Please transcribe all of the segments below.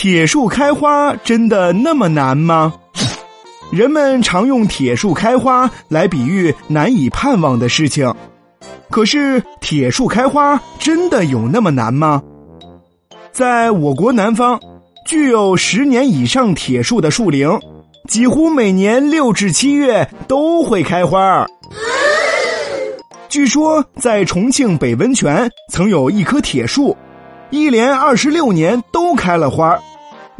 铁树开花真的那么难吗？人们常用铁树开花来比喻难以盼望的事情，可是铁树开花真的有那么难吗？在我国南方，具有十年以上铁树的树龄，几乎每年六至七月都会开花。据说在重庆北温泉曾有一棵铁树。一连二十六年都开了花，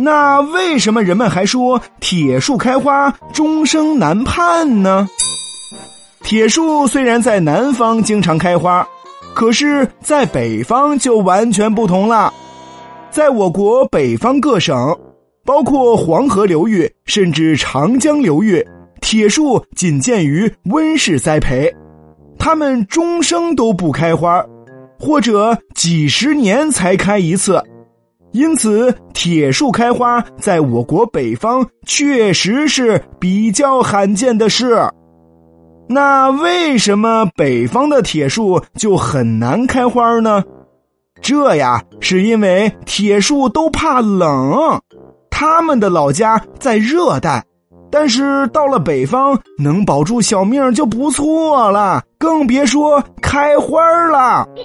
那为什么人们还说铁树开花终生难盼呢？铁树虽然在南方经常开花，可是在北方就完全不同了。在我国北方各省，包括黄河流域甚至长江流域，铁树仅见于温室栽培，它们终生都不开花。或者几十年才开一次，因此铁树开花在我国北方确实是比较罕见的事。那为什么北方的铁树就很难开花呢？这呀，是因为铁树都怕冷，他们的老家在热带。但是到了北方，能保住小命就不错了，更别说开花了。